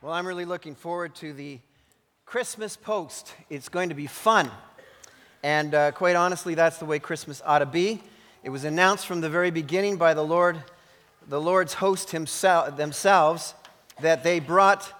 Well, I'm really looking forward to the Christmas post. It's going to be fun. And uh, quite honestly, that's the way Christmas ought to be. It was announced from the very beginning by the Lord, the Lord's host himself, themselves, that they brought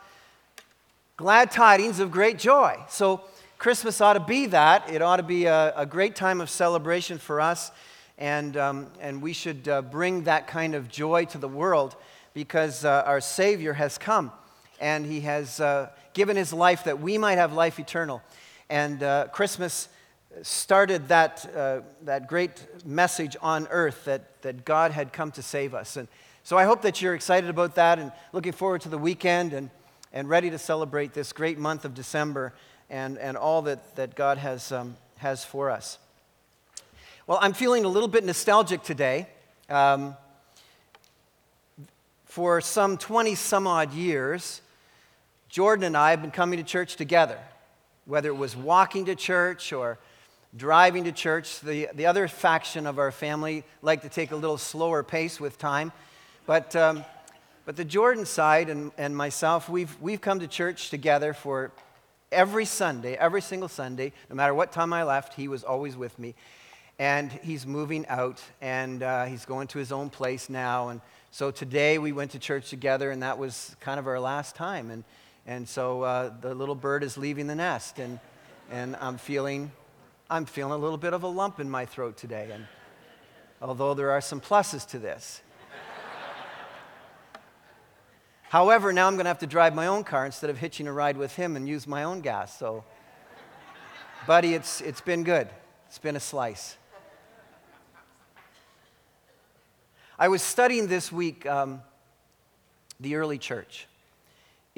glad tidings of great joy. So Christmas ought to be that. It ought to be a, a great time of celebration for us. And, um, and we should uh, bring that kind of joy to the world because uh, our Savior has come and he has uh, given his life that we might have life eternal. And uh, Christmas started that, uh, that great message on earth that, that God had come to save us. And so I hope that you're excited about that and looking forward to the weekend and, and ready to celebrate this great month of December and, and all that, that God has, um, has for us. Well, I'm feeling a little bit nostalgic today. Um, for some 20 some odd years, Jordan and I have been coming to church together, whether it was walking to church or driving to church. The, the other faction of our family like to take a little slower pace with time. But, um, but the Jordan side and, and myself, we've, we've come to church together for every Sunday, every single Sunday, no matter what time I left, he was always with me. And he's moving out and uh, he's going to his own place now. And so today we went to church together, and that was kind of our last time. And and so uh, the little bird is leaving the nest, and, and I'm, feeling, I'm feeling a little bit of a lump in my throat today. And although there are some pluses to this. However, now I'm going to have to drive my own car instead of hitching a ride with him and use my own gas. So, buddy, it's, it's been good. It's been a slice. I was studying this week um, the early church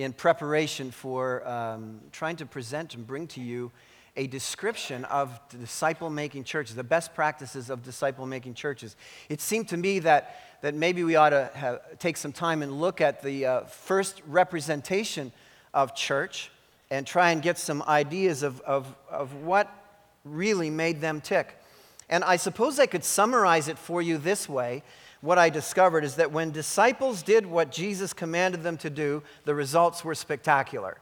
in preparation for um, trying to present and bring to you a description of disciple making churches, the best practices of disciple making churches. It seemed to me that, that maybe we ought to have, take some time and look at the uh, first representation of church and try and get some ideas of, of, of what really made them tick. And I suppose I could summarize it for you this way what I discovered is that when disciples did what Jesus commanded them to do, the results were spectacular.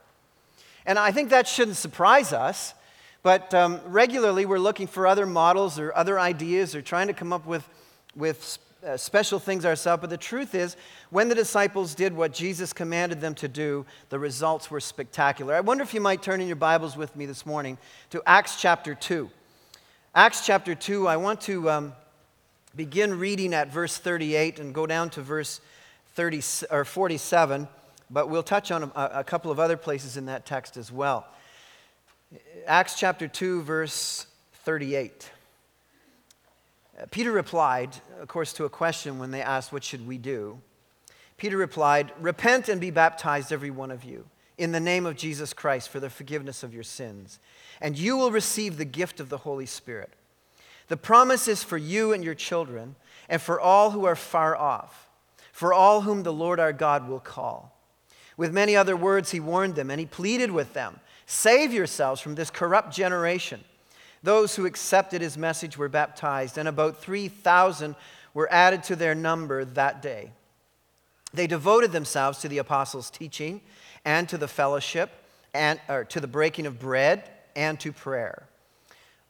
And I think that shouldn't surprise us, but um, regularly we're looking for other models or other ideas or trying to come up with, with uh, special things ourselves. But the truth is, when the disciples did what Jesus commanded them to do, the results were spectacular. I wonder if you might turn in your Bibles with me this morning to Acts chapter 2. Acts chapter 2, I want to. Um, begin reading at verse 38 and go down to verse 30, or 47, but we'll touch on a, a couple of other places in that text as well. Acts chapter 2, verse 38. Peter replied, of course, to a question when they asked, What should we do? Peter replied, Repent and be baptized, every one of you, in the name of Jesus Christ for the forgiveness of your sins, and you will receive the gift of the Holy Spirit. The promise is for you and your children, and for all who are far off, for all whom the Lord our God will call. With many other words, he warned them, and he pleaded with them Save yourselves from this corrupt generation. Those who accepted his message were baptized, and about 3,000 were added to their number that day. They devoted themselves to the apostles' teaching and to the fellowship, and, or to the breaking of bread and to prayer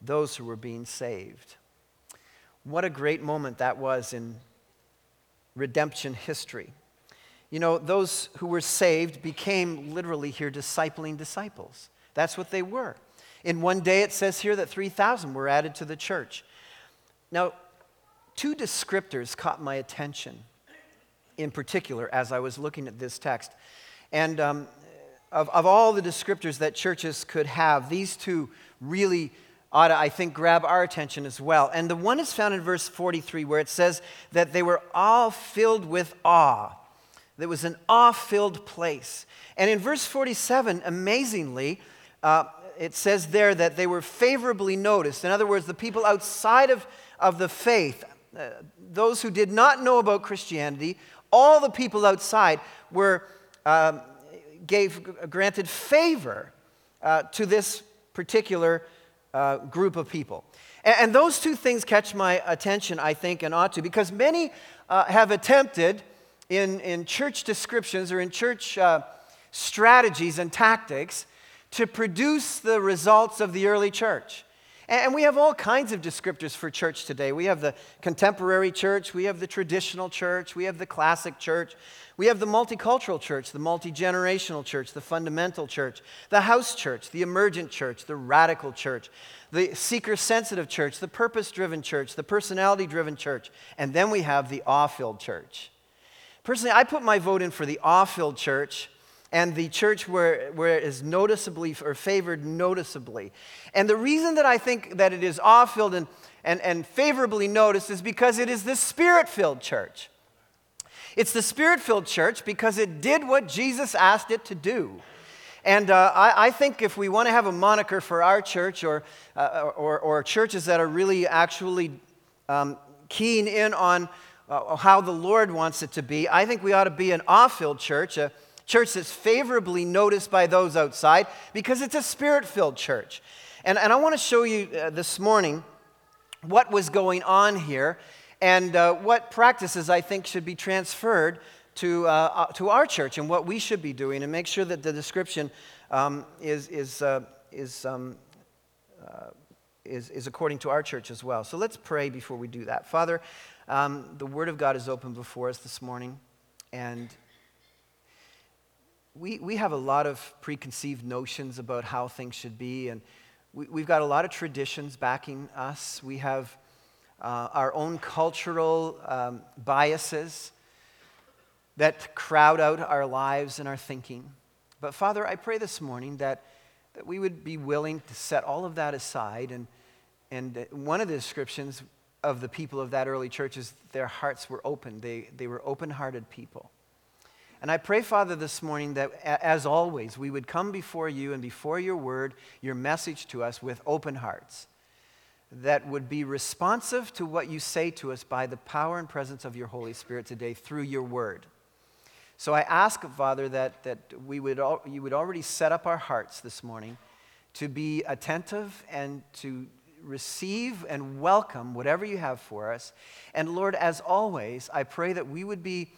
those who were being saved. What a great moment that was in redemption history. You know, those who were saved became literally here discipling disciples. That's what they were. In one day, it says here that 3,000 were added to the church. Now, two descriptors caught my attention in particular as I was looking at this text. And um, of, of all the descriptors that churches could have, these two really ought to, I think, grab our attention as well. And the one is found in verse 43, where it says that they were all filled with awe. That was an awe filled place. And in verse 47, amazingly, uh, it says there that they were favorably noticed. In other words, the people outside of, of the faith, uh, those who did not know about Christianity, all the people outside were um, gave granted favor uh, to this particular uh, group of people. And, and, those two things catch my attention, I think, and ought to, because many uh, have attempted in, in church descriptions or in church uh, strategies and tactics to produce the results of the early church. And we have all kinds of descriptors for church today. We have the contemporary church, we have the traditional church, we have the classic church, we have the multicultural church, the multi generational church, the fundamental church, the house church, the emergent church, the radical church, the seeker sensitive church, the purpose driven church, the personality driven church, and then we have the awe filled church. Personally, I put my vote in for the awe filled church and the church where, where it is noticeably or favored noticeably. And the reason that I think that it is awe filled and, and, and favorably noticed is because it is the spirit filled church. It's the spirit filled church because it did what Jesus asked it to do. And uh, I, I, think if we want to have a moniker for our church or, uh, or, or, churches that are really actually um, keen in on uh, how the Lord wants it to be, I think we ought to be an awe filled church, a, church that's favorably noticed by those outside because it's a spirit filled church. And, and I want to show you uh, this morning what was going on here and uh, what practices I think should be transferred to, uh, uh to our church and what we should be doing and make sure that the description um, is, is, uh, is, um, uh, is, is according to our church as well. So let's pray before we do that. Father, um, the Word of God is open before us this morning, and we, we have a lot of preconceived notions about how things should be, and we, we've got a lot of traditions backing us. We have uh, our own cultural um, biases that crowd out our lives and our thinking. But Father, I pray this morning that, that we would be willing to set all of that aside. And, and one of the descriptions of the people of that early church is their hearts were open, they, they were open hearted people. And I pray, Father, this morning that, as always, we would come before you and before your word, your message to us with open hearts that would be responsive to what you say to us by the power and presence of your Holy Spirit today through your word. So I ask, Father, that, that we would al- you would already set up our hearts this morning to be attentive and to receive and welcome whatever you have for us. And Lord, as always, I pray that we would be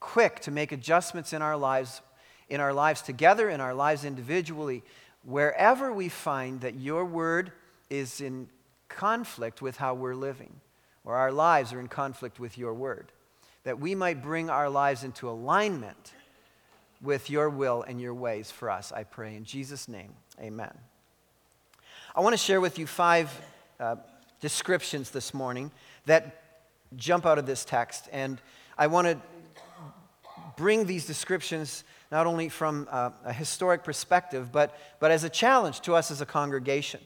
quick to make adjustments in our lives, in our lives together, in our lives individually, wherever we find that your word is in conflict with how we're living, or our lives are in conflict with your word, that we might bring our lives into alignment with your will and your ways for us, I pray. In Jesus' name, amen. I want to share with you five uh, descriptions this morning that jump out of this text, and I want to bring these descriptions not only from a, a historic perspective, but, but as a challenge to us as a congregation.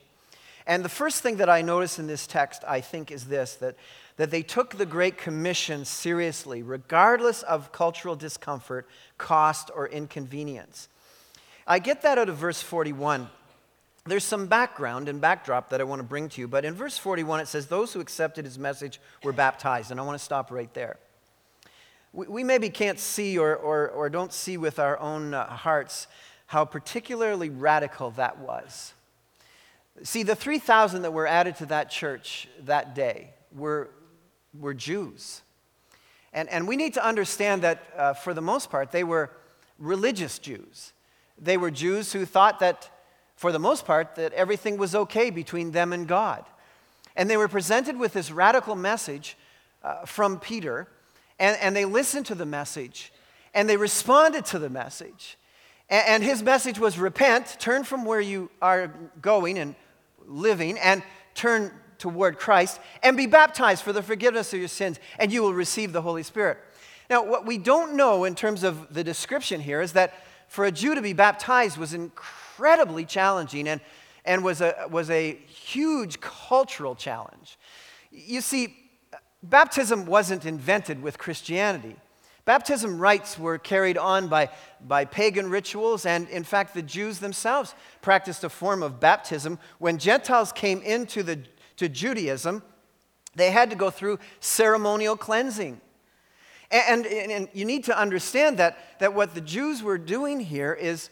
And the first thing that I notice in this text, I think, is this that, that they took the Great Commission seriously, regardless of cultural discomfort, cost, or inconvenience. I get that out of verse 41. There's some background and backdrop that I want to bring to you, but in verse 41 it says, Those who accepted his message were baptized. And I want to stop right there we, we maybe can't see or, or, or don't see with our own uh, hearts how particularly radical that was. See, the 3,000 that were added to that church that day were, were Jews. And, and we need to understand that, uh, for the most part, they were religious Jews. They were Jews who thought that, for the most part, that everything was okay between them and God. And they were presented with this radical message uh, from Peter and, and they listened to the message and they responded to the message. And, and his message was repent, turn from where you are going and living, and turn toward Christ and be baptized for the forgiveness of your sins, and you will receive the Holy Spirit. Now, what we don't know in terms of the description here is that for a Jew to be baptized was incredibly challenging and, and was, a, was a huge cultural challenge. You see, baptism wasn't invented with Christianity. Baptism rites were carried on by, by pagan rituals, and in fact, the Jews themselves practiced a form of baptism. When Gentiles came into the, to Judaism, they had to go through ceremonial cleansing. And, and, and you need to understand that, that what the Jews were doing here is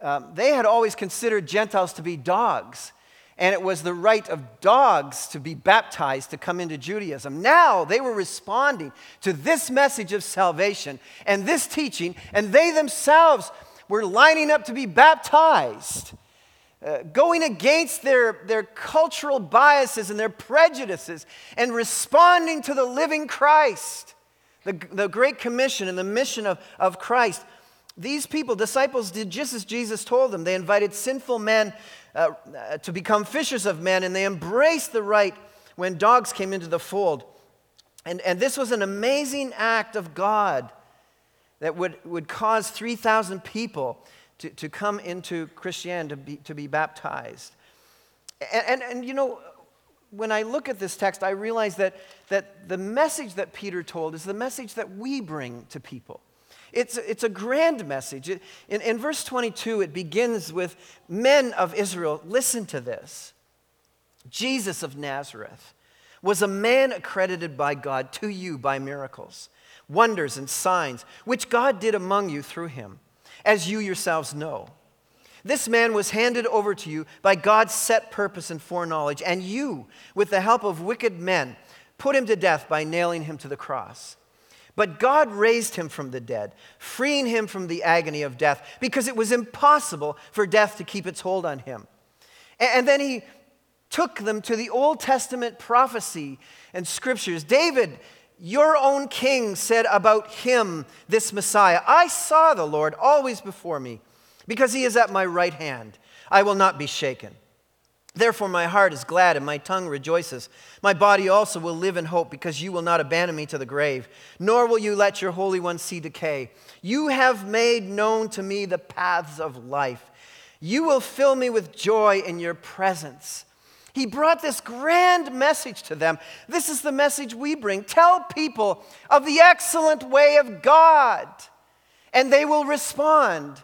um, they had always considered Gentiles to be dogs and it was the right of dogs to be baptized to come into Judaism. Now they were responding to this message of salvation and this teaching, and they themselves were lining up to be baptized, uh, going against their, their cultural biases and their prejudices, and responding to the living Christ, the, the Great Commission and the mission of, of Christ. These people, disciples, did just as Jesus told them. They invited sinful men uh, to become fishers of men, and they embraced the right when dogs came into the fold. And, and this was an amazing act of God that would, would cause 3,000 people to, to come into Christianity, to be, to be baptized. And, and, and, you know, when I look at this text, I realize that, that the message that Peter told is the message that we bring to people. It's, it's a grand message. It, in, in verse 22, it begins with Men of Israel, listen to this. Jesus of Nazareth was a man accredited by God to you by miracles, wonders, and signs, which God did among you through him, as you yourselves know. This man was handed over to you by God's set purpose and foreknowledge, and you, with the help of wicked men, put him to death by nailing him to the cross. But God raised him from the dead, freeing him from the agony of death, because it was impossible for death to keep its hold on him. And then he took them to the Old Testament prophecy and scriptures. David, your own king, said about him, this Messiah I saw the Lord always before me, because he is at my right hand. I will not be shaken. Therefore, my heart is glad and my tongue rejoices. My body also will live in hope because you will not abandon me to the grave, nor will you let your Holy One see decay. You have made known to me the paths of life. You will fill me with joy in your presence. He brought this grand message to them. This is the message we bring. Tell people of the excellent way of God, and they will respond.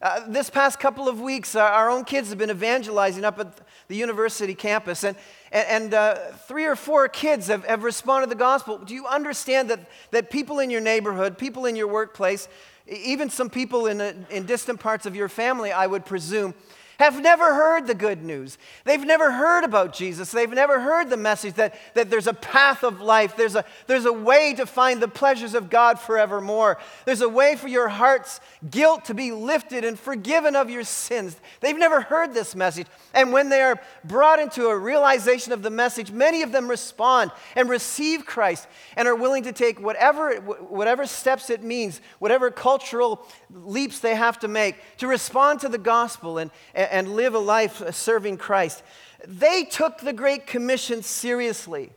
Uh, this past couple of weeks, uh, our own kids have been evangelizing up at the university campus, and, and, uh, three or four kids have, have responded to the gospel. Do you understand that, that people in your neighborhood, people in your workplace, even some people in, uh, in distant parts of your family, I would presume, have never heard the good news. They've never heard about Jesus. They've never heard the message that, that there's a path of life, there's a, there's a way to find the pleasures of God forevermore. There's a way for your heart's guilt to be lifted and forgiven of your sins. They've never heard this message. And when they are brought into a realization of the message, many of them respond and receive Christ and are willing to take whatever, whatever steps it means, whatever cultural leaps they have to make to respond to the gospel and, and live a life serving Christ. They took the Great Commission seriously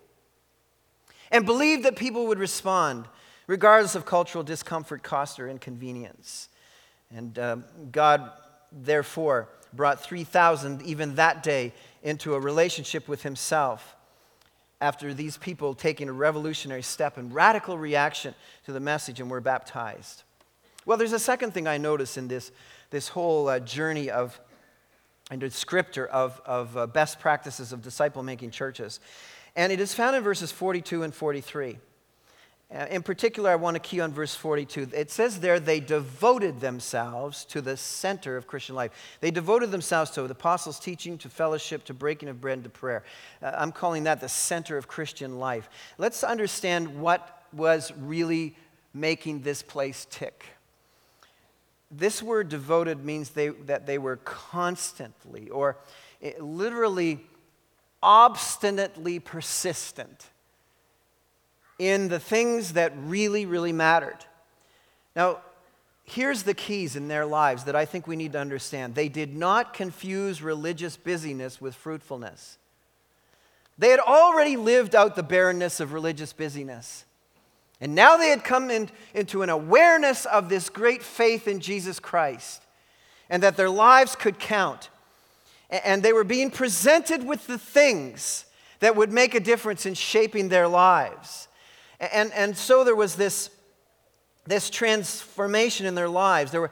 and believed that people would respond regardless of cultural discomfort, cost, or inconvenience. And uh, God, therefore, brought 3,000 even that day into a relationship with Himself after these people taking a revolutionary step and radical reaction to the message and were baptized. Well, there's a second thing I notice in this, this whole uh, journey of and descriptor of, of uh, best practices of disciple making churches. And it is found in verses 42 and 43. Uh, in particular, I want to key on verse 42. It says there, they devoted themselves to the center of Christian life. They devoted themselves to the apostles' teaching, to fellowship, to breaking of bread, and to prayer. Uh, I'm calling that the center of Christian life. Let's understand what was really making this place tick this word devoted means they, that they were constantly or eh, literally obstinately persistent in the things that really, really mattered. Now, here's the keys in their lives that I think we need to understand. They did not confuse religious busyness with fruitfulness. They had already lived out the barrenness of religious busyness. And now they had come in, into an awareness of this great faith in Jesus Christ and that their lives could count. And they were being presented with the things that would make a difference in shaping their lives. And, and so there was this, this transformation in their lives. There, were,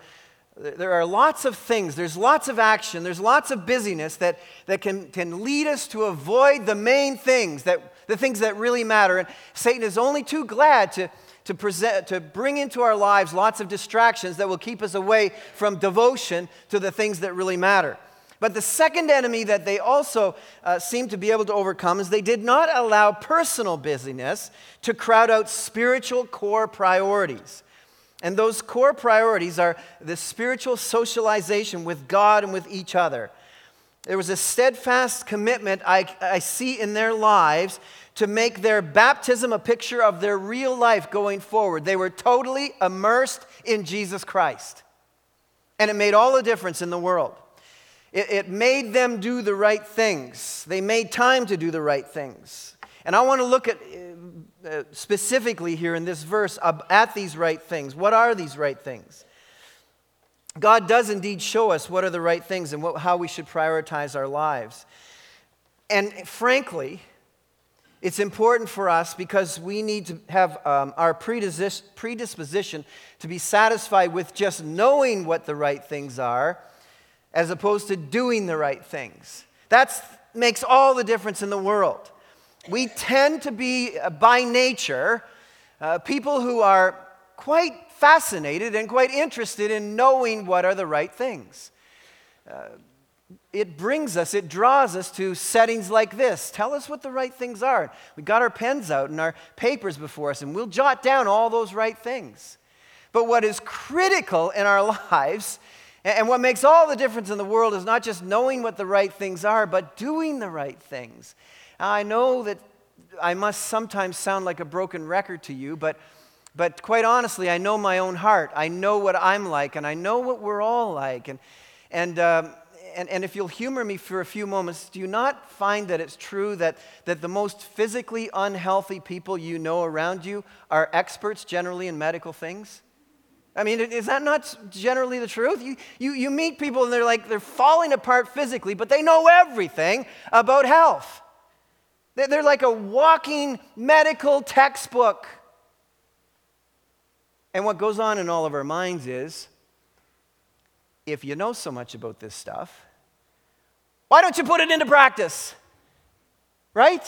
there are lots of things, there's lots of action, there's lots of busyness that, that can, can lead us to avoid the main things, that, the things that really matter. And Satan is only too glad to, to, present, to bring into our lives lots of distractions that will keep us away from devotion to the things that really matter. But the second enemy that they also uh, seem to be able to overcome is they did not allow personal busyness to crowd out spiritual core priorities. And those core priorities are the spiritual socialization with God and with each other. There was a steadfast commitment I, I see in their lives to make their baptism a picture of their real life going forward. They were totally immersed in Jesus Christ. And it made all the difference in the world. It, it made them do the right things. They made time to do the right things. And I want to look at uh, specifically here in this verse at these right things. What are these right things? God does indeed show us what are the right things and what, how we should prioritize our lives. And frankly, it's important for us because we need to have um, our predisposition to be satisfied with just knowing what the right things are as opposed to doing the right things. That makes all the difference in the world. We tend to be, uh, by nature, uh, people who are quite fascinated and quite interested in knowing what are the right things. Uh, it brings us, it draws us to settings like this. Tell us what the right things are. We got our pens out and our papers before us, and we'll jot down all those right things. But what is critical in our lives and what makes all the difference in the world is not just knowing what the right things are, but doing the right things. Now, I know that I must sometimes sound like a broken record to you, but, but quite honestly, I know my own heart. I know what I'm like, and I know what we're all like. And, and, um, and, and if you'll humor me for a few moments, do you not find that it's true that, that the most physically unhealthy people you know around you are experts generally in medical things? I mean, is that not generally the truth? You, you, you meet people and they're like, they're falling apart physically, but they know everything about health. They're like a walking medical textbook. And what goes on in all of our minds is if you know so much about this stuff, why don't you put it into practice? Right?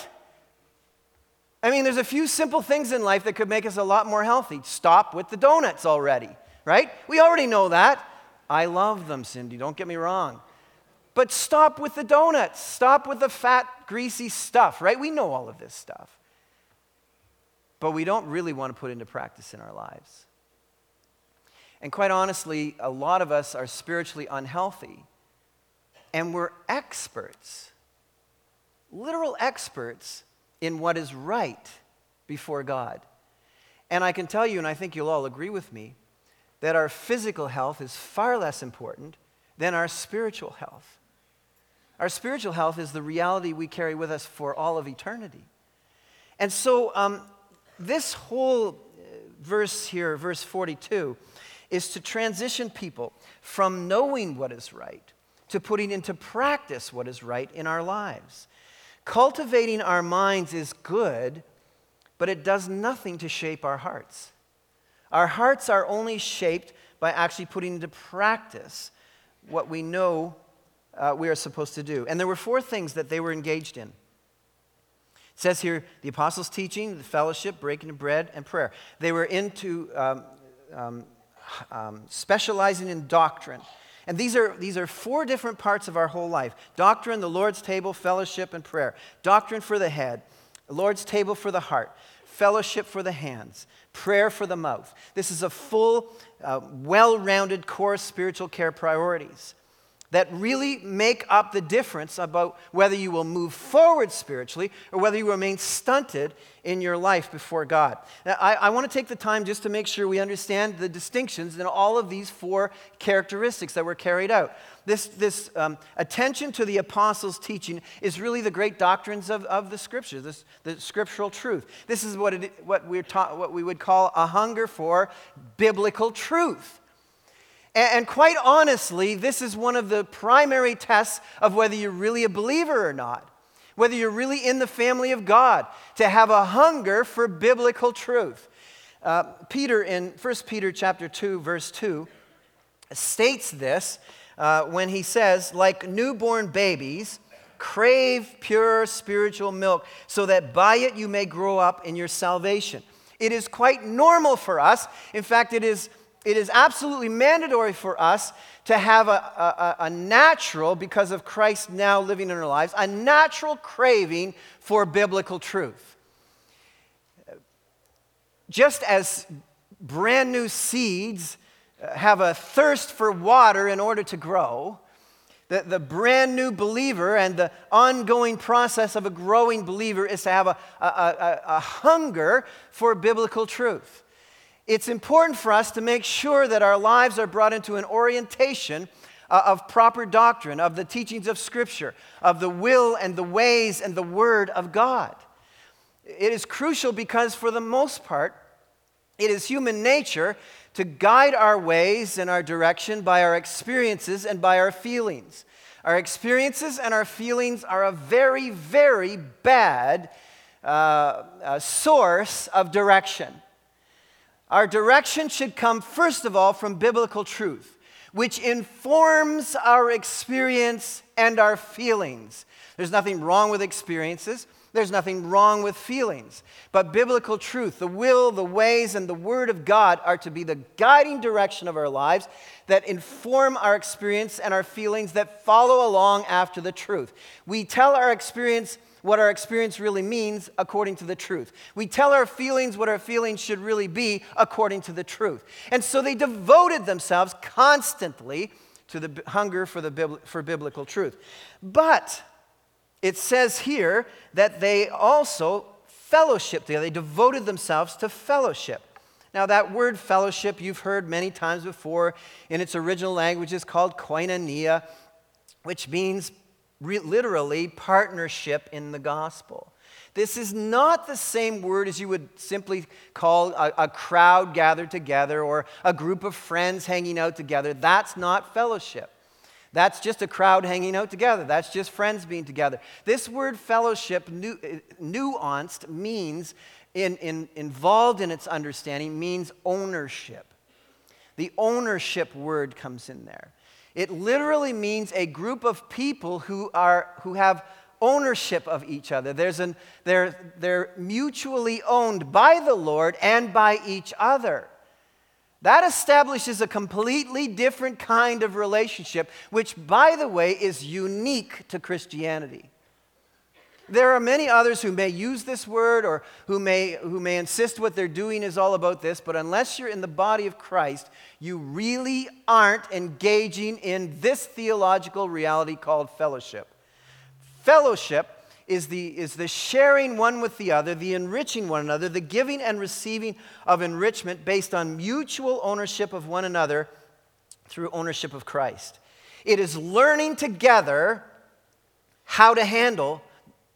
I mean, there's a few simple things in life that could make us a lot more healthy. Stop with the donuts already, right? We already know that. I love them, Cindy, don't get me wrong. But stop with the donuts. Stop with the fat, greasy stuff, right? We know all of this stuff. But we don't really want to put into practice in our lives. And quite honestly, a lot of us are spiritually unhealthy. And we're experts, literal experts in what is right before God. And I can tell you, and I think you'll all agree with me, that our physical health is far less important than our spiritual health. Our spiritual health is the reality we carry with us for all of eternity. And so, um, this whole uh, verse here, verse 42, is to transition people from knowing what is right to putting into practice what is right in our lives. Cultivating our minds is good, but it does nothing to shape our hearts. Our hearts are only shaped by actually putting into practice what we know uh, we are supposed to do. And there were four things that they were engaged in. It says here the apostles' teaching, the fellowship, breaking of bread, and prayer. They were into um, um, um, specializing in doctrine. And these are, these are four different parts of our whole life doctrine, the Lord's table, fellowship, and prayer. Doctrine for the head, the Lord's table for the heart, fellowship for the hands, prayer for the mouth. This is a full, uh, well rounded core spiritual care priorities that really make up the difference about whether you will move forward spiritually or whether you remain stunted in your life before God. Now, I, I want to take the time just to make sure we understand the distinctions in all of these four characteristics that were carried out. This, this um, attention to the apostles' teaching is really the great doctrines of, of the scriptures, this, the scriptural truth. This is what, it, what, we're ta- what we would call a hunger for biblical truth. And quite honestly, this is one of the primary tests of whether you're really a believer or not, whether you're really in the family of God, to have a hunger for biblical truth. Uh, Peter in 1 Peter chapter 2, verse 2, states this uh, when he says, like newborn babies, crave pure spiritual milk, so that by it you may grow up in your salvation. It is quite normal for us. In fact, it is, it is absolutely mandatory for us to have a, a, a natural, because of Christ now living in our lives, a natural craving for biblical truth just as brand new seeds uh, have a thirst for water in order to grow, the, the brand new believer and the ongoing process of a growing believer is to have a, a, a, a hunger for biblical truth. It's important for us to make sure that our lives are brought into an orientation uh, of proper doctrine, of the teachings of Scripture, of the will and the ways and the Word of God. It is crucial because, for the most part, it is human nature to guide our ways and our direction by our experiences and by our feelings. Our experiences and our feelings are a very, very bad uh, uh, source of direction. Our direction should come, first of all, from biblical truth, which informs our experience and our feelings. There's nothing wrong with experiences. There's nothing wrong with feelings. But biblical truth, the will, the ways, and the Word of God are to be the guiding direction of our lives that inform our experience and our feelings that follow along after the truth. We tell our experience what our experience really means according to the truth. We tell our feelings what our feelings should really be according to the truth. And so they devoted themselves constantly to the hunger for, the, for biblical truth. But it says here that they also fellowship together. They devoted themselves to fellowship. Now, that word fellowship you've heard many times before in its original language is called koinonia, which means re- literally partnership in the gospel. This is not the same word as you would simply call a, a, crowd gathered together or a group of friends hanging out together. That's not fellowship. That's just a crowd hanging out together. That's just friends being together. This word fellowship, nu- nuanced, means, in, in, involved in its understanding, means ownership. The ownership word comes in there. It literally means a group of people who, are, who have ownership of each other. There's an, they're, they're mutually owned by the Lord and by each other. That establishes a completely different kind of relationship, which, by the way, is unique to Christianity. There are many others who may use this word or who may, who may insist what they're doing is all about this, but unless you're in the body of Christ, you really aren't engaging in this theological reality called fellowship. Fellowship is the, is the sharing one with the other, the enriching one another, the giving and receiving of enrichment based on mutual ownership of one another through ownership of Christ. It is learning together how to handle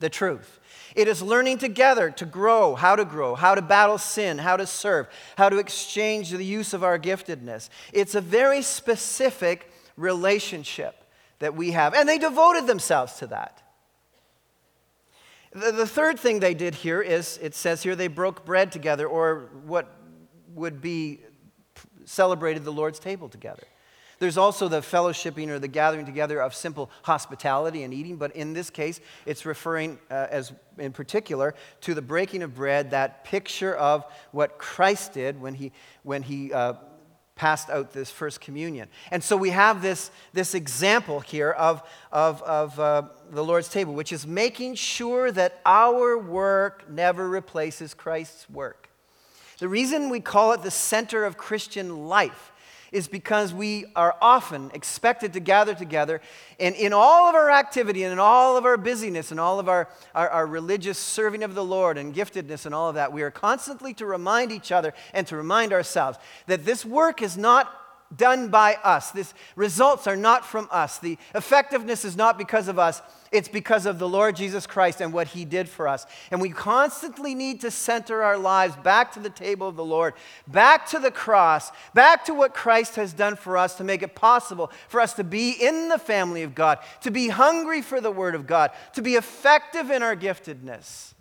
the truth. It is learning together to grow, how to grow, how to battle sin, how to serve, how to exchange the use of our giftedness. It's a very specific relationship that we have. And they devoted themselves to that. The, the third thing they did here is it says here they broke bread together, or what would be celebrated the Lord's table together. There's also the fellowshipping or the gathering together of simple hospitality and eating, but in this case, it's referring, uh, as in particular, to the breaking of bread, that picture of what Christ did when he, when he uh, passed out this first communion. And so we have this, this example here of, of, of uh, the Lord's table, which is making sure that our work never replaces Christ's work. The reason we call it the center of Christian life is because we are often expected to gather together, and in all of our activity and in all of our busyness and all of our, our, our, religious serving of the Lord and giftedness and all of that, we are constantly to remind each other and to remind ourselves that this work is not done by us. These results are not from us. The effectiveness is not because of us. It's because of the Lord Jesus Christ and what he did for us. And we constantly need to center our lives back to the table of the Lord, back to the cross, back to what Christ has done for us to make it possible for us to be in the family of God, to be hungry for the word of God, to be effective in our giftedness.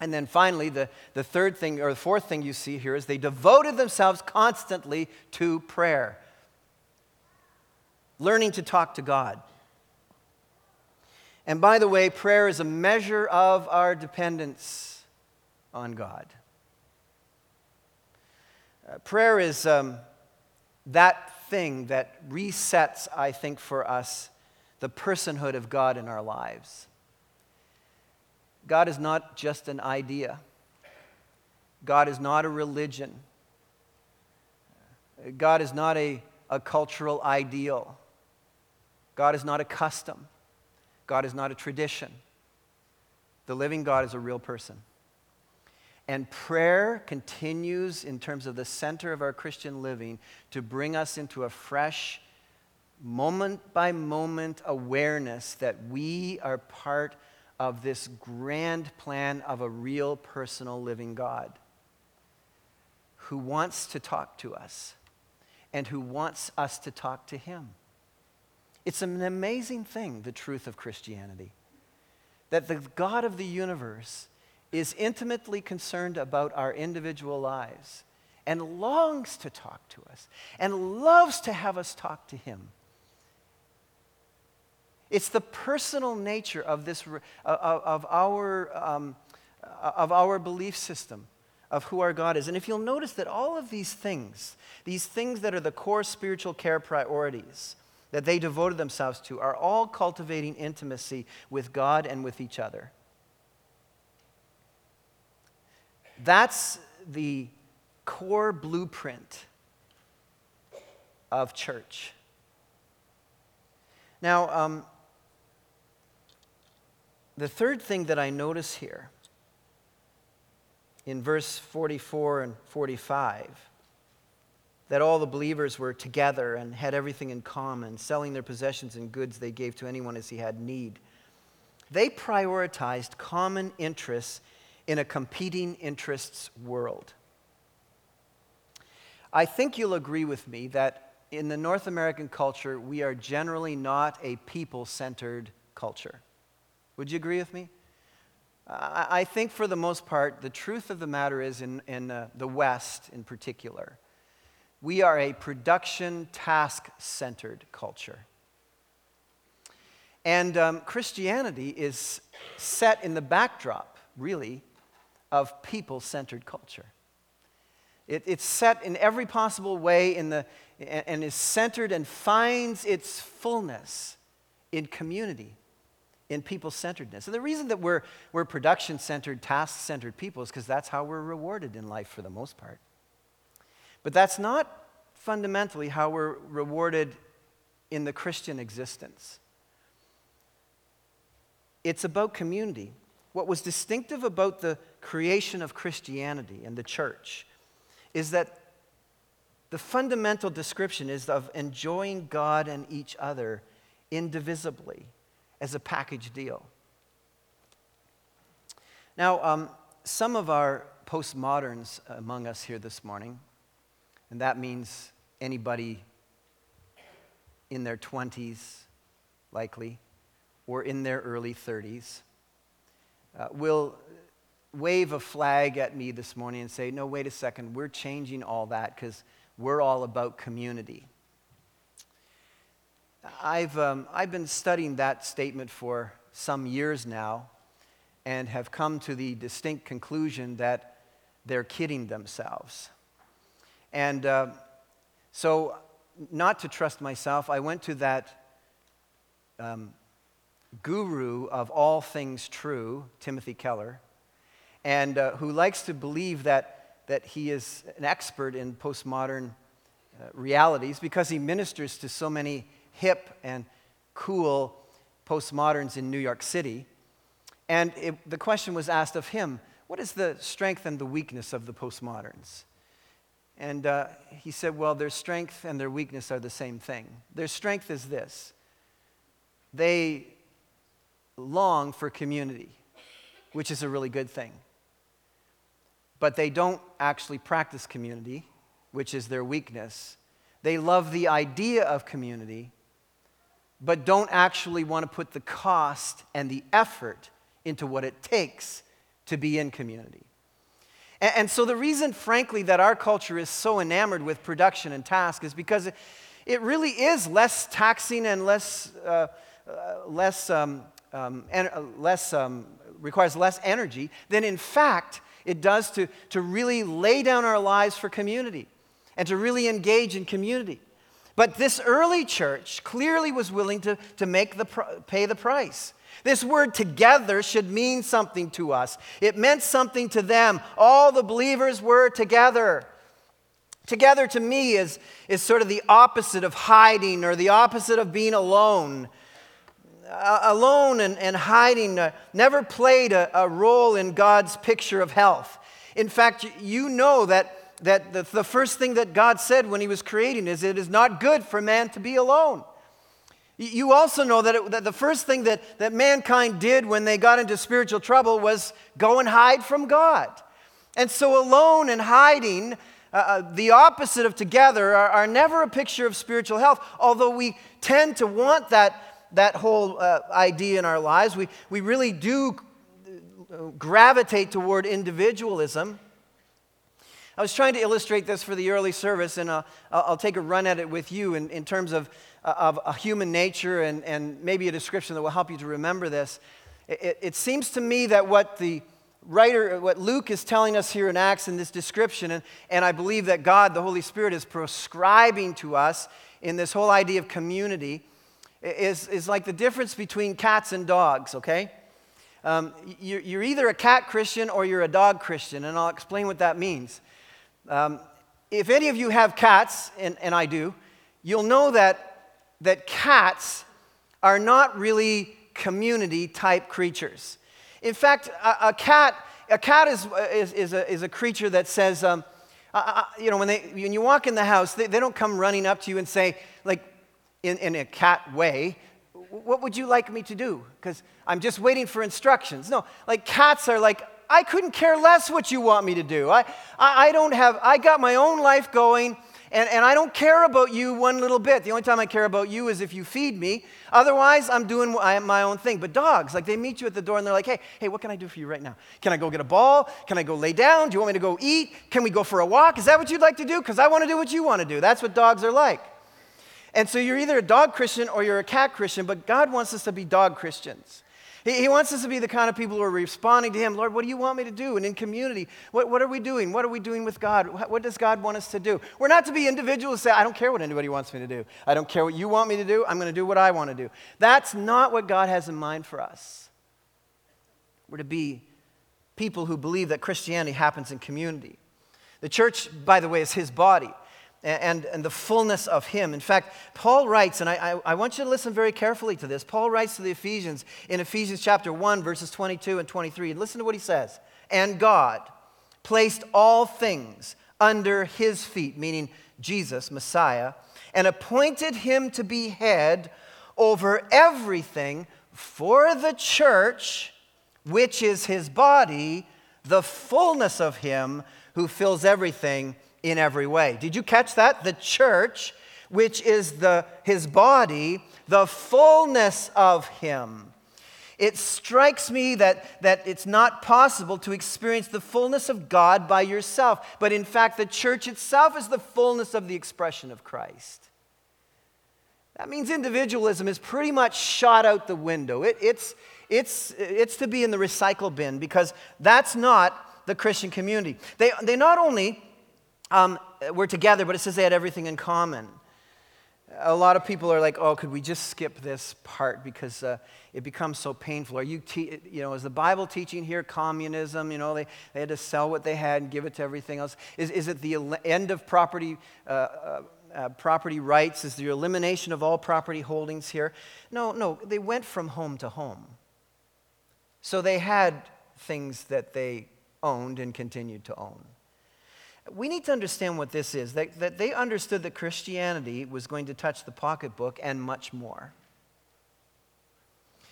And then finally, the, the third thing, or the fourth thing you see here is they devoted themselves constantly to prayer, learning to talk to God. And by the way, prayer is a measure of our dependence on God. Uh, prayer is um, that thing that resets, I think, for us the personhood of God in our lives. God is not just an idea, God is not a religion, God is not a, a cultural ideal, God is not a custom, God is not a tradition. The living God is a real person. And prayer continues in terms of the center of our Christian living to bring us into a fresh, moment by moment awareness that we are part of this grand plan of a real personal living God who wants to talk to us and who wants us to talk to him. It's an amazing thing, the truth of Christianity, that the God of the universe is intimately concerned about our individual lives and longs to talk to us and loves to have us talk to him. It's the personal nature of, this, of, our, um, of our belief system of who our God is. And if you'll notice that all of these things, these things that are the core spiritual care priorities that they devoted themselves to, are all cultivating intimacy with God and with each other. That's the core blueprint of church. Now, um, the third thing that I notice here in verse 44 and 45 that all the believers were together and had everything in common, selling their possessions and goods they gave to anyone as he had need. They prioritized common interests in a competing interests world. I think you'll agree with me that in the North American culture, we are generally not a people centered culture. Would you agree with me? I think for the most part, the truth of the matter is in, in uh, the West in particular, we are a production task centered culture. And um, Christianity is set in the backdrop, really, of people centered culture. It, it's set in every possible way in the, and is centered and finds its fullness in community in people centeredness. And the reason that we're, we're production centered, task centered people is because that's how we're rewarded in life for the most part. But that's not fundamentally how we're rewarded in the Christian existence. It's about community. What was distinctive about the creation of Christianity and the church is that the fundamental description is of enjoying God and each other indivisibly as a package deal. Now, um, some of our postmoderns among us here this morning, and that means anybody in their 20s, likely, or in their early 30s, uh, will wave a flag at me this morning and say, No, wait a second, we're changing all that because we're all about community. I've, um, I've been studying that statement for some years now and have come to the distinct conclusion that they're kidding themselves. And uh, so, not to trust myself, I went to that um, guru of all things true, Timothy Keller, and uh, who likes to believe that, that he is an expert in postmodern uh, realities because he ministers to so many hip and cool postmoderns in New York City. And it, the question was asked of him what is the strength and the weakness of the postmoderns? And uh, he said, Well, their strength and their weakness are the same thing. Their strength is this they long for community, which is a really good thing. But they don't actually practice community, which is their weakness. They love the idea of community, but don't actually want to put the cost and the effort into what it takes to be in community. And, and so, the reason, frankly, that our culture is so enamored with production and task is because it, it really is less taxing and less, uh, uh, less, um, um, en- uh, less um, requires less energy than, in fact, it does to, to really lay down our lives for community and to really engage in community. But this early church clearly was willing to, to make the, pay the price. This word together should mean something to us. It meant something to them. All the believers were together. Together to me is, is sort of the opposite of hiding or the opposite of being alone. Uh, alone and, and hiding uh, never played a, a role in God's picture of health. In fact, you know that that the, the, first thing that God said when He was creating is, It is not good for man to be alone. You also know that, it, that the first thing that, that mankind did when they got into spiritual trouble was go and hide from God. And so, alone and hiding, uh, uh, the opposite of together, are, are, never a picture of spiritual health, although we tend to want that, that whole uh, idea in our lives. We, we really do uh, gravitate toward individualism. I was trying to illustrate this for the early service, and uh, I'll take a run at it with you in, in terms of uh, of a human nature and, and maybe a description that will help you to remember this. It, it seems to me that what the writer, what Luke is telling us here in Acts in this description, and, and I believe that God, the Holy Spirit, is prescribing to us in this whole idea of community, is, is like the difference between cats and dogs, okay? Um, you're, either a cat Christian or you're a dog Christian, and I'll explain what that means. Um, if any of you have cats, and, and I do, you'll know that that cats are not really community type creatures. In fact, a, a cat, a cat is, is, is, a, is a creature that says, um, uh, uh, you know, when, they, when you walk in the house, they, they don't come running up to you and say, like, in, in a cat way, what would you like me to do? Because I'm just waiting for instructions. No, like cats are like, I couldn't care less what you want me to do. I, I, I don't have, I got my own life going. And, and I don't care about you one little bit. The only time I care about you is if you feed me. Otherwise, I'm doing my own thing. But dogs, like they meet you at the door and they're like, hey, hey, what can I do for you right now? Can I go get a ball? Can I go lay down? Do you want me to go eat? Can we go for a walk? Is that what you'd like to do? Because I want to do what you want to do. That's what dogs are like. And so you're either a dog Christian or you're a cat Christian, but God wants us to be dog Christians. He, he, wants us to be the kind of people who are responding to Him. Lord, what do you want me to do? And in community, what, what are we doing? What are we doing with God? What, what does God want us to do? We're not to be individuals say, I don't care what anybody wants me to do. I don't care what you want me to do. I'm going to do what I want to do. That's not what God has in mind for us. We're to be people who believe that Christianity happens in community. The church, by the way, is His body and, and the fullness of Him. In fact, Paul writes, and I, I, I, want you to listen very carefully to this. Paul writes to the Ephesians in Ephesians chapter 1, verses 22 and 23. And listen to what he says. And God placed all things under His feet, meaning Jesus, Messiah, and appointed Him to be head over everything for the church, which is His body, the fullness of Him who fills everything in every way. Did you catch that? The church, which is the, his body, the fullness of him. It strikes me that, that it's not possible to experience the fullness of God by yourself, but in fact, the church itself is the fullness of the expression of Christ. That means individualism is pretty much shot out the window. It, it's, it's, it's to be in the recycle bin because that's not the Christian community. They, they not only um, were together, but it says they had everything in common. A lot of people are like, oh, could we just skip this part because uh, it becomes so painful? Are you, te- you know, is the Bible teaching here communism? You know, they, they had to sell what they had and give it to everything else. Is, is it the end of property, uh, uh, uh, property rights? Is the elimination of all property holdings here? No, no, they went from home to home. So they had things that they owned and continued to own we need to understand what this is that, that they understood that Christianity was going to touch the pocketbook and much more.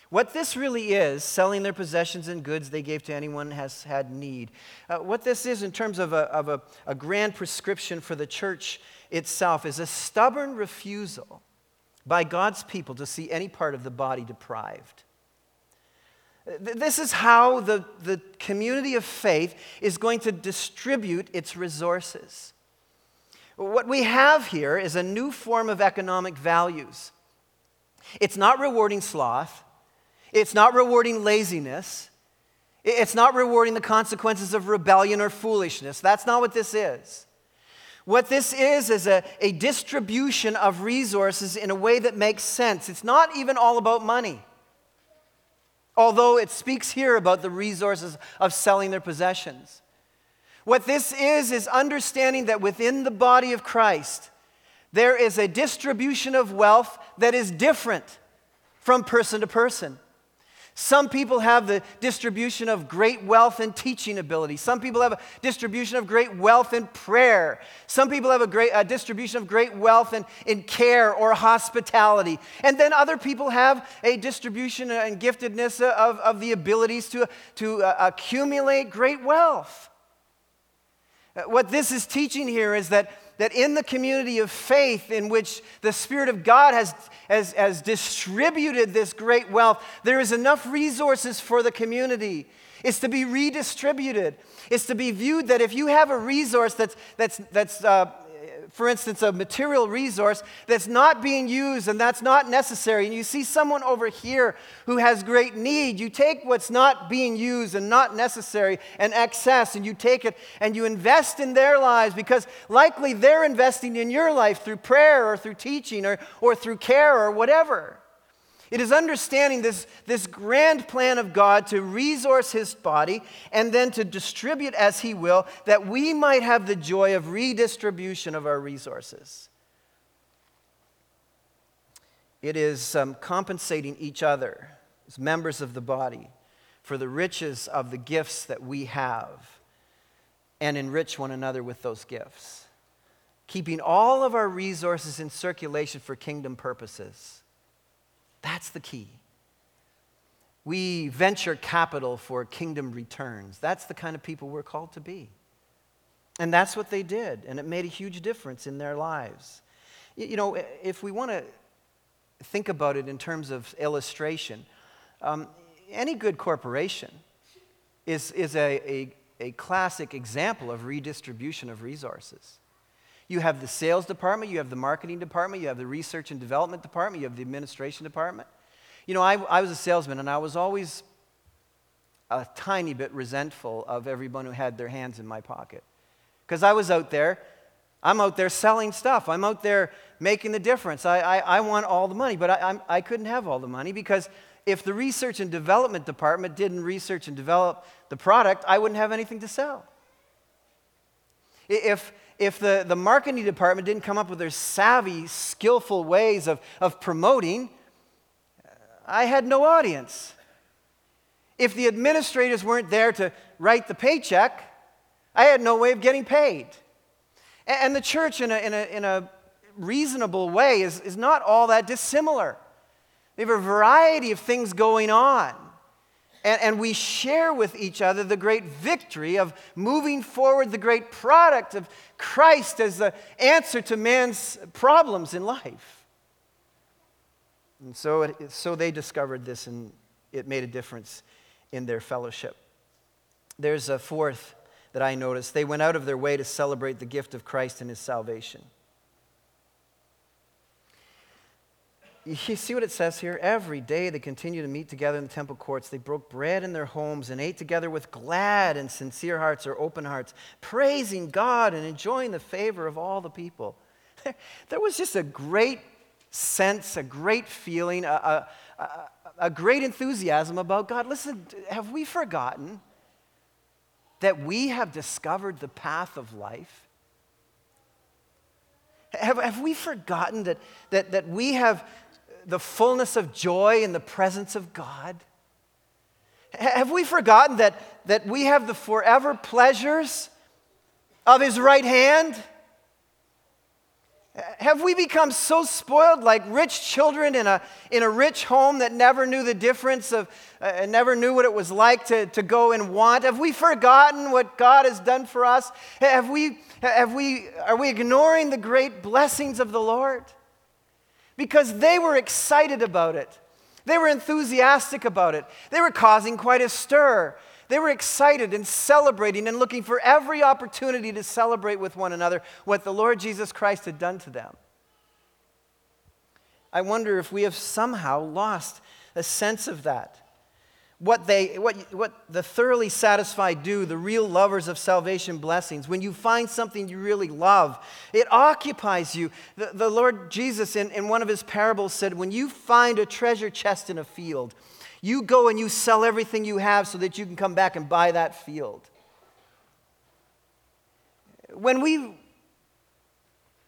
What this really is, selling their possessions and goods they gave to anyone has had need. Uh, what this is, in terms of, a, of a, a grand prescription for the church itself, is a stubborn refusal by God's people to see any part of the body deprived. This is how the, the community of faith is going to distribute its resources. What we have here is a new form of economic values. It's not rewarding sloth, it's not rewarding laziness, it's not rewarding the consequences of rebellion or foolishness. That's not what this is. What this is, is a, a distribution of resources in a way that makes sense. It's not even all about money although it speaks here about the resources of selling their possessions. What this is, is understanding that within the body of Christ, there is a distribution of wealth that is different from person to person. Some people have the distribution of great wealth and teaching ability. Some people have a distribution of great wealth in prayer. Some people have a great a distribution of great wealth in, in care or hospitality. And then other people have a distribution and giftedness of, of the abilities to, to uh, accumulate great wealth. Uh, what this is teaching here is that that in the community of faith in which the Spirit of God has, has, has distributed this great wealth, there is enough resources for the community. It's to be redistributed. It's to be viewed that if you have a resource that's, that's, that's uh, for instance, a material resource that's not being used and that's not necessary, and you see someone over here who has great need, you take what's not being used and not necessary and excess, and you take it and you invest in their lives because likely they're investing in your life through prayer or through teaching or, or through care or whatever. It is understanding this, this grand plan of God to resource his body and then to distribute as he will, that we might have the joy of redistribution of our resources. It is um, compensating each other as members of the body for the riches of the gifts that we have and enrich one another with those gifts. Keeping all of our resources in circulation for kingdom purposes that's the key. We venture capital for kingdom returns. That's the kind of people we're called to be. And that's what they did, and it made a huge difference in their lives. You know, if we want to think about it in terms of illustration, um, any good corporation is, is a, a, a classic example of redistribution of resources. You have the sales department, you have the marketing department, you have the research and development department, you have the administration department. You know, I, I was a salesman and I was always a tiny bit resentful of everyone who had their hands in my pocket. Because I was out there, I'm out there selling stuff, I'm out there making the difference. I, I, I want all the money, but I, I'm, I couldn't have all the money because if the research and development department didn't research and develop the product, I wouldn't have anything to sell. If, if the, the marketing department didn't come up with their savvy, skillful ways of, of promoting, I had no audience. If the administrators weren't there to write the paycheck, I had no way of getting paid. And the church, in a, in a, in a reasonable way, is, is not all that dissimilar. We have a variety of things going on. And, and, we share with each other the great victory of moving forward the great product of Christ as the answer to man's problems in life. And so, it, so they discovered this, and it made a difference in their fellowship. There's a fourth that I noticed. They went out of their way to celebrate the gift of Christ and his salvation. You see what it says here? Every day they continued to meet together in the temple courts. They broke bread in their homes and ate together with glad and sincere hearts or open hearts, praising God and enjoying the favor of all the people. There was just a great sense, a great feeling, a, a, a great enthusiasm about God. Listen, have we forgotten that we have discovered the path of life? Have, have we forgotten that, that, that we have the fullness of joy in the presence of God? Have we forgotten that, that we have the forever pleasures of His right hand? Have we become so spoiled like rich children in a, in a rich home that never knew the difference of, uh, never knew what it was like to, to go and want? Have we forgotten what God has done for us? Have we, have we, are we ignoring the great blessings of the Lord? Because they were excited about it. They were enthusiastic about it. They were causing quite a stir. They were excited and celebrating and looking for every opportunity to celebrate with one another what the Lord Jesus Christ had done to them. I wonder if we have somehow lost a sense of that. What, they, what, what the thoroughly satisfied do, the real lovers of salvation blessings, when you find something you really love, it occupies you. The, the Lord Jesus, in, in one of his parables, said, When you find a treasure chest in a field, you go and you sell everything you have so that you can come back and buy that field. When we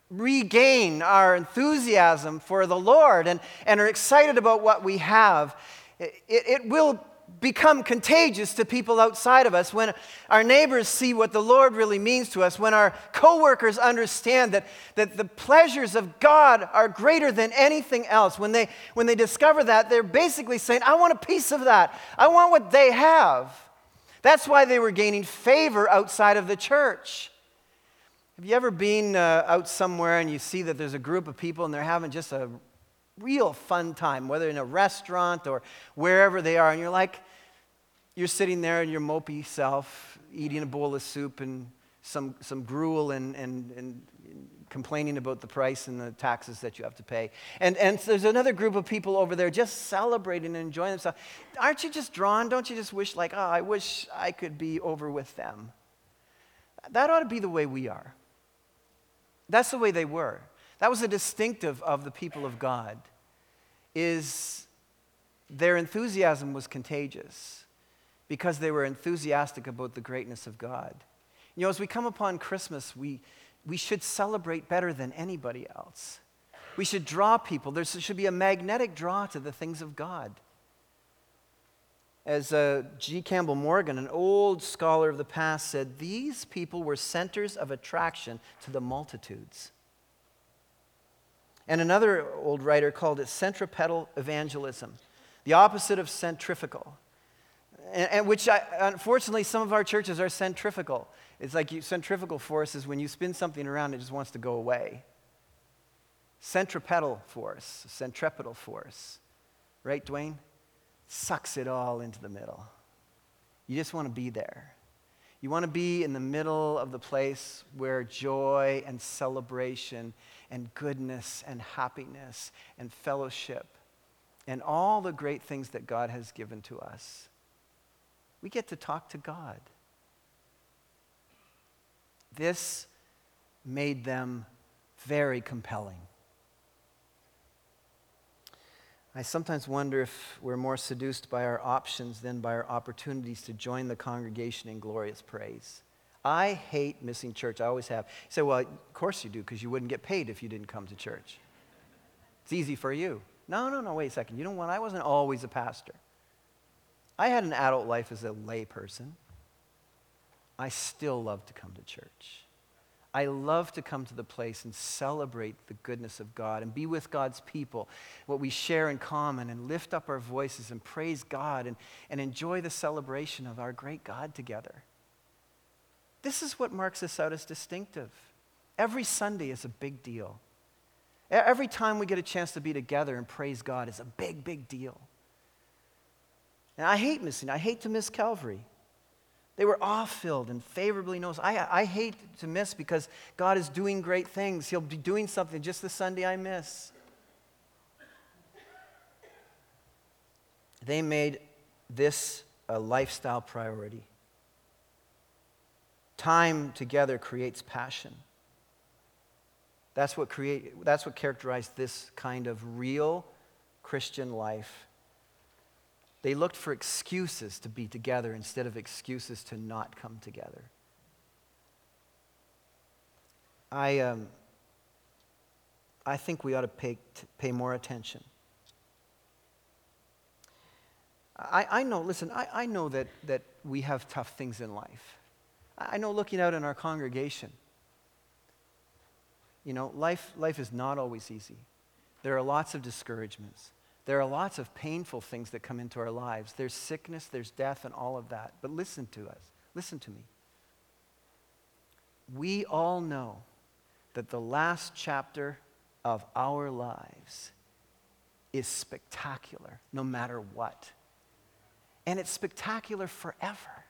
regain our enthusiasm for the Lord and, and are excited about what we have, it, it will become contagious to people outside of us when our neighbors see what the Lord really means to us, when our coworkers understand that, that the pleasures of God are greater than anything else. When they, when they discover that, they're basically saying, I want a piece of that. I want what they have. That's why they were gaining favor outside of the church. Have you ever been uh, out somewhere and you see that there's a group of people and they're having just a real fun time, whether in a restaurant or wherever they are, and you're like, you're sitting there in your mopey self, eating a bowl of soup and some, some gruel and, and, and complaining about the price and the taxes that you have to pay. And, and there's another group of people over there just celebrating and enjoying themselves. Aren't you just drawn? Don't you just wish, like, oh, I wish I could be over with them? That ought to be the way we are. That's the way they were. That was a distinctive of the people of God is their enthusiasm was contagious because they were enthusiastic about the greatness of God. You know, as we come upon Christmas, we, we should celebrate better than anybody else. We should draw people. There should be a magnetic draw to the things of God. As uh, G. Campbell Morgan, an old scholar of the past, said, these people were centers of attraction to the multitudes. And another old writer called it centripetal evangelism, the opposite of centrifugal. And, and which, I, unfortunately, some of our churches are centrifugal. It's like you, centrifugal force is when you spin something around, it just wants to go away. Centripetal force, centripetal force, right, Dwayne? Sucks it all into the middle. You just want to be there. You want to be in the middle of the place where joy and celebration and goodness and happiness and fellowship and all the great things that God has given to us. We get to talk to God. This made them very compelling. I sometimes wonder if we're more seduced by our options than by our opportunities to join the congregation in glorious praise. I hate missing church. I always have. You say, well, of course you do, because you wouldn't get paid if you didn't come to church. It's easy for you. No, no, no, wait a second. You know what? I wasn't always a pastor. I had an adult life as a lay person. I still love to come to church. I love to come to the place and celebrate the goodness of God and be with God's people, what we share in common, and lift up our voices and praise God and, and enjoy the celebration of our great God together. This is what marks us out as distinctive. Every Sunday is a big deal. Every time we get a chance to be together and praise God is a big, big deal. And I hate missing, I hate to miss Calvary. They were awe filled and favorably noticed. I, I hate to miss because God is doing great things. He'll be doing something just the Sunday I miss. They made this a lifestyle priority. Time together creates passion. That's what, create, that's what characterized this kind of real Christian life. They looked for excuses to be together instead of excuses to not come together. I, um, I think we ought to pay, pay more attention. I, I know, listen, I, I know that, that we have tough things in life. I know looking out in our congregation, you know, life, life is not always easy. There are lots of discouragements. There are lots of painful things that come into our lives. There's sickness, there's death, and all of that. But listen to us. Listen to me. We all know that the last chapter of our lives is spectacular no matter what. And it's spectacular forever.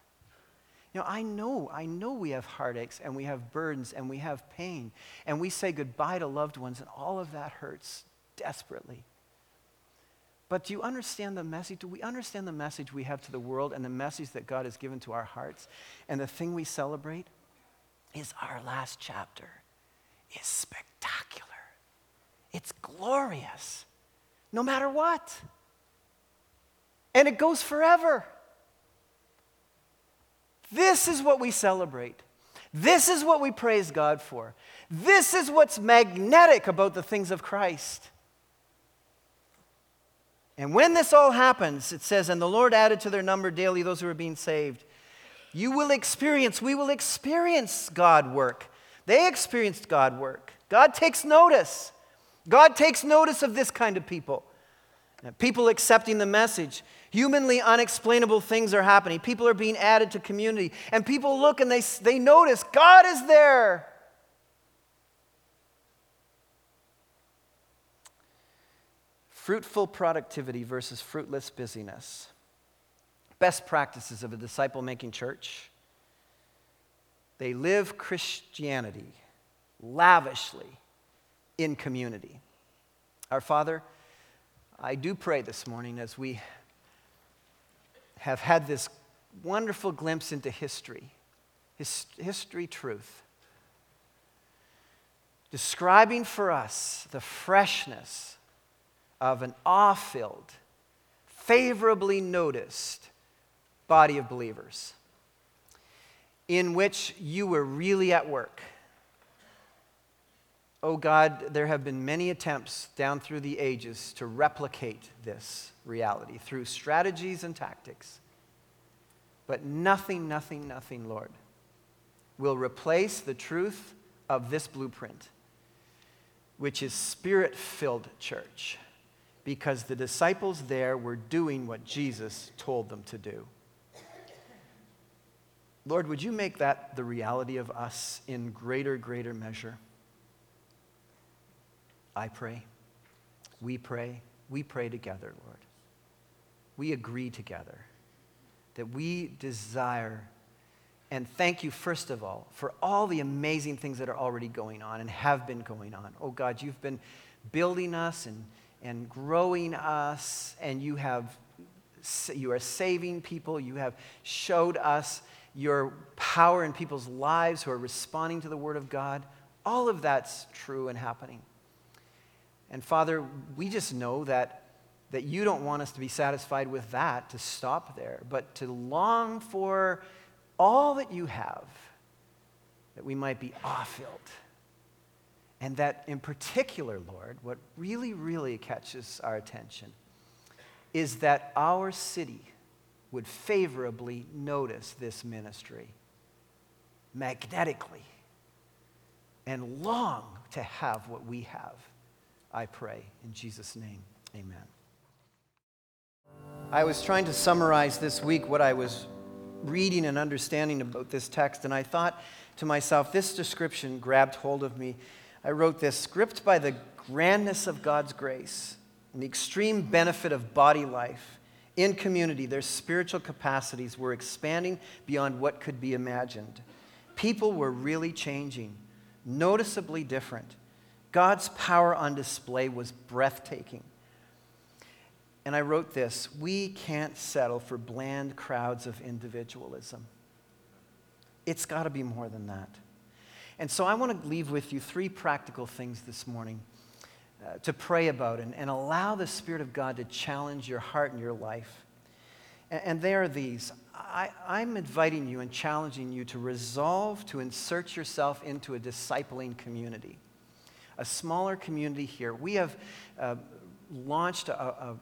You know, I know, I know we have heartaches and we have burdens and we have pain and we say goodbye to loved ones and all of that hurts desperately. But do you understand the message? Do we understand the message we have to the world and the message that God has given to our hearts? And the thing we celebrate is our last chapter is spectacular. It's glorious, no matter what. And it goes forever. This is what we celebrate. This is what we praise God for. This is what's magnetic about the things of Christ. And when this all happens, it says, And the Lord added to their number daily those who were being saved. You will experience, we will experience God work. They experienced God work. God takes notice. God takes notice of this kind of people. People accepting the message. Humanly unexplainable things are happening. People are being added to community. And people look and they, they notice God is there. Fruitful productivity versus fruitless busyness. Best practices of a disciple making church. They live Christianity lavishly in community. Our Father, I do pray this morning as we have had this wonderful glimpse into history, his, history truth, describing for us the freshness of an awe filled, favorably noticed body of believers in which you were really at work Oh God, there have been many attempts down through the ages to replicate this reality through strategies and tactics. But nothing, nothing, nothing, Lord, will replace the truth of this blueprint, which is spirit filled church, because the disciples there were doing what Jesus told them to do. Lord, would you make that the reality of us in greater, greater measure? I pray. We pray. We pray together, Lord. We agree together that we desire and thank you, first of all, for all the amazing things that are already going on and have been going on. Oh God, you've been building us and, and growing us, and you have you are saving people. You have showed us your power in people's lives who are responding to the Word of God. All of that's true and happening. And Father, we just know that, that you don't want us to be satisfied with that, to stop there, but to long for all that you have, that we might be awe filled. And that in particular, Lord, what really, really catches our attention is that our city would favorably notice this ministry magnetically and long to have what we have. I pray. In Jesus' name, amen. I was trying to summarize this week what I was reading and understanding about this text, and I thought to myself, this description grabbed hold of me. I wrote this gripped by the grandness of God's grace and the extreme benefit of body life. In community, their spiritual capacities were expanding beyond what could be imagined. People were really changing, noticeably different. God's power on display was breathtaking. And I wrote this We can't settle for bland crowds of individualism. It's got to be more than that. And so I want to leave with you three practical things this morning uh, to pray about and, and allow the Spirit of God to challenge your heart and your life. And, and they are these I, I'm inviting you and challenging you to resolve to insert yourself into a discipling community a smaller community here. We have uh, launched a,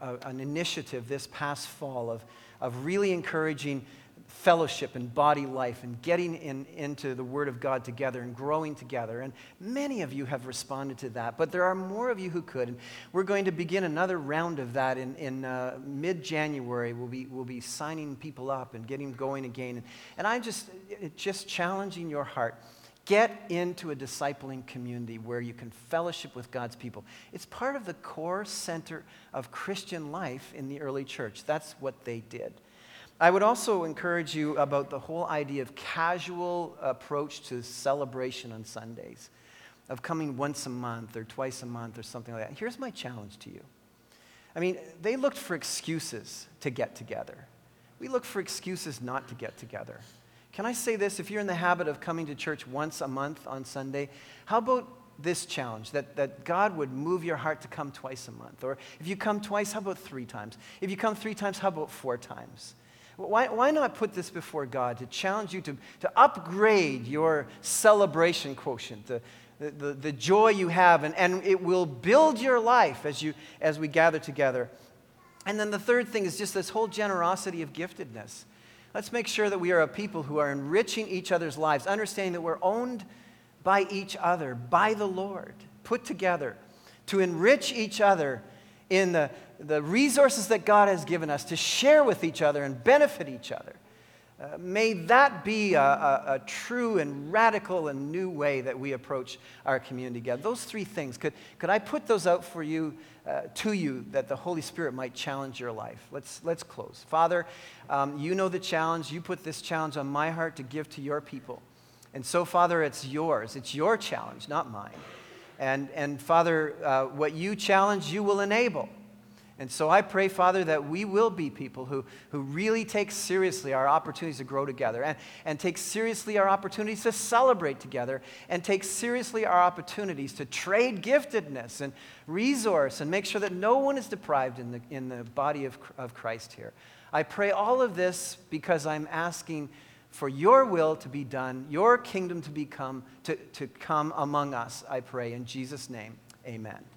a, an initiative this past fall of, of really encouraging fellowship and body life and getting in, into the Word of God together and growing together. And many of you have responded to that, but there are more of you who could. And we're going to begin another round of that in, in uh, mid January. We'll be, we'll be signing people up and getting going again. And, and I'm just, just challenging your heart Get into a discipling community where you can fellowship with God's people. It's part of the core center of Christian life in the early church. That's what they did. I would also encourage you about the whole idea of casual approach to celebration on Sundays, of coming once a month or twice a month or something like that. Here's my challenge to you. I mean, they looked for excuses to get together. We look for excuses not to get together. Can I say this? If you're in the habit of coming to church once a month on Sunday, how about this challenge that, that God would move your heart to come twice a month? Or if you come twice, how about three times? If you come three times, how about four times? Why, why not put this before God to challenge you to, to upgrade your celebration quotient, the, the, the joy you have, and, and it will build your life as, you, as we gather together. And then the third thing is just this whole generosity of giftedness. Let's make sure that we are a people who are enriching each other's lives, understanding that we're owned by each other, by the Lord, put together to enrich each other in the, the resources that God has given us to share with each other and benefit each other. Uh, may that be a, a, a, true and radical and new way that we approach our community together. Those three things, could, could I put those out for you, uh, to you, that the Holy Spirit might challenge your life? Let's, let's close. Father, um, you know the challenge. You put this challenge on my heart to give to your people. And so, Father, it's yours. It's your challenge, not mine. And, and Father, uh, what you challenge, you will enable. And so I pray, Father, that we will be people who, who really take seriously our opportunities to grow together and, and take seriously our opportunities to celebrate together and take seriously our opportunities to trade giftedness and resource and make sure that no one is deprived in the, in the body of, of Christ here. I pray all of this because I'm asking for your will to be done, your kingdom to become to, to come among us, I pray in Jesus' name. Amen.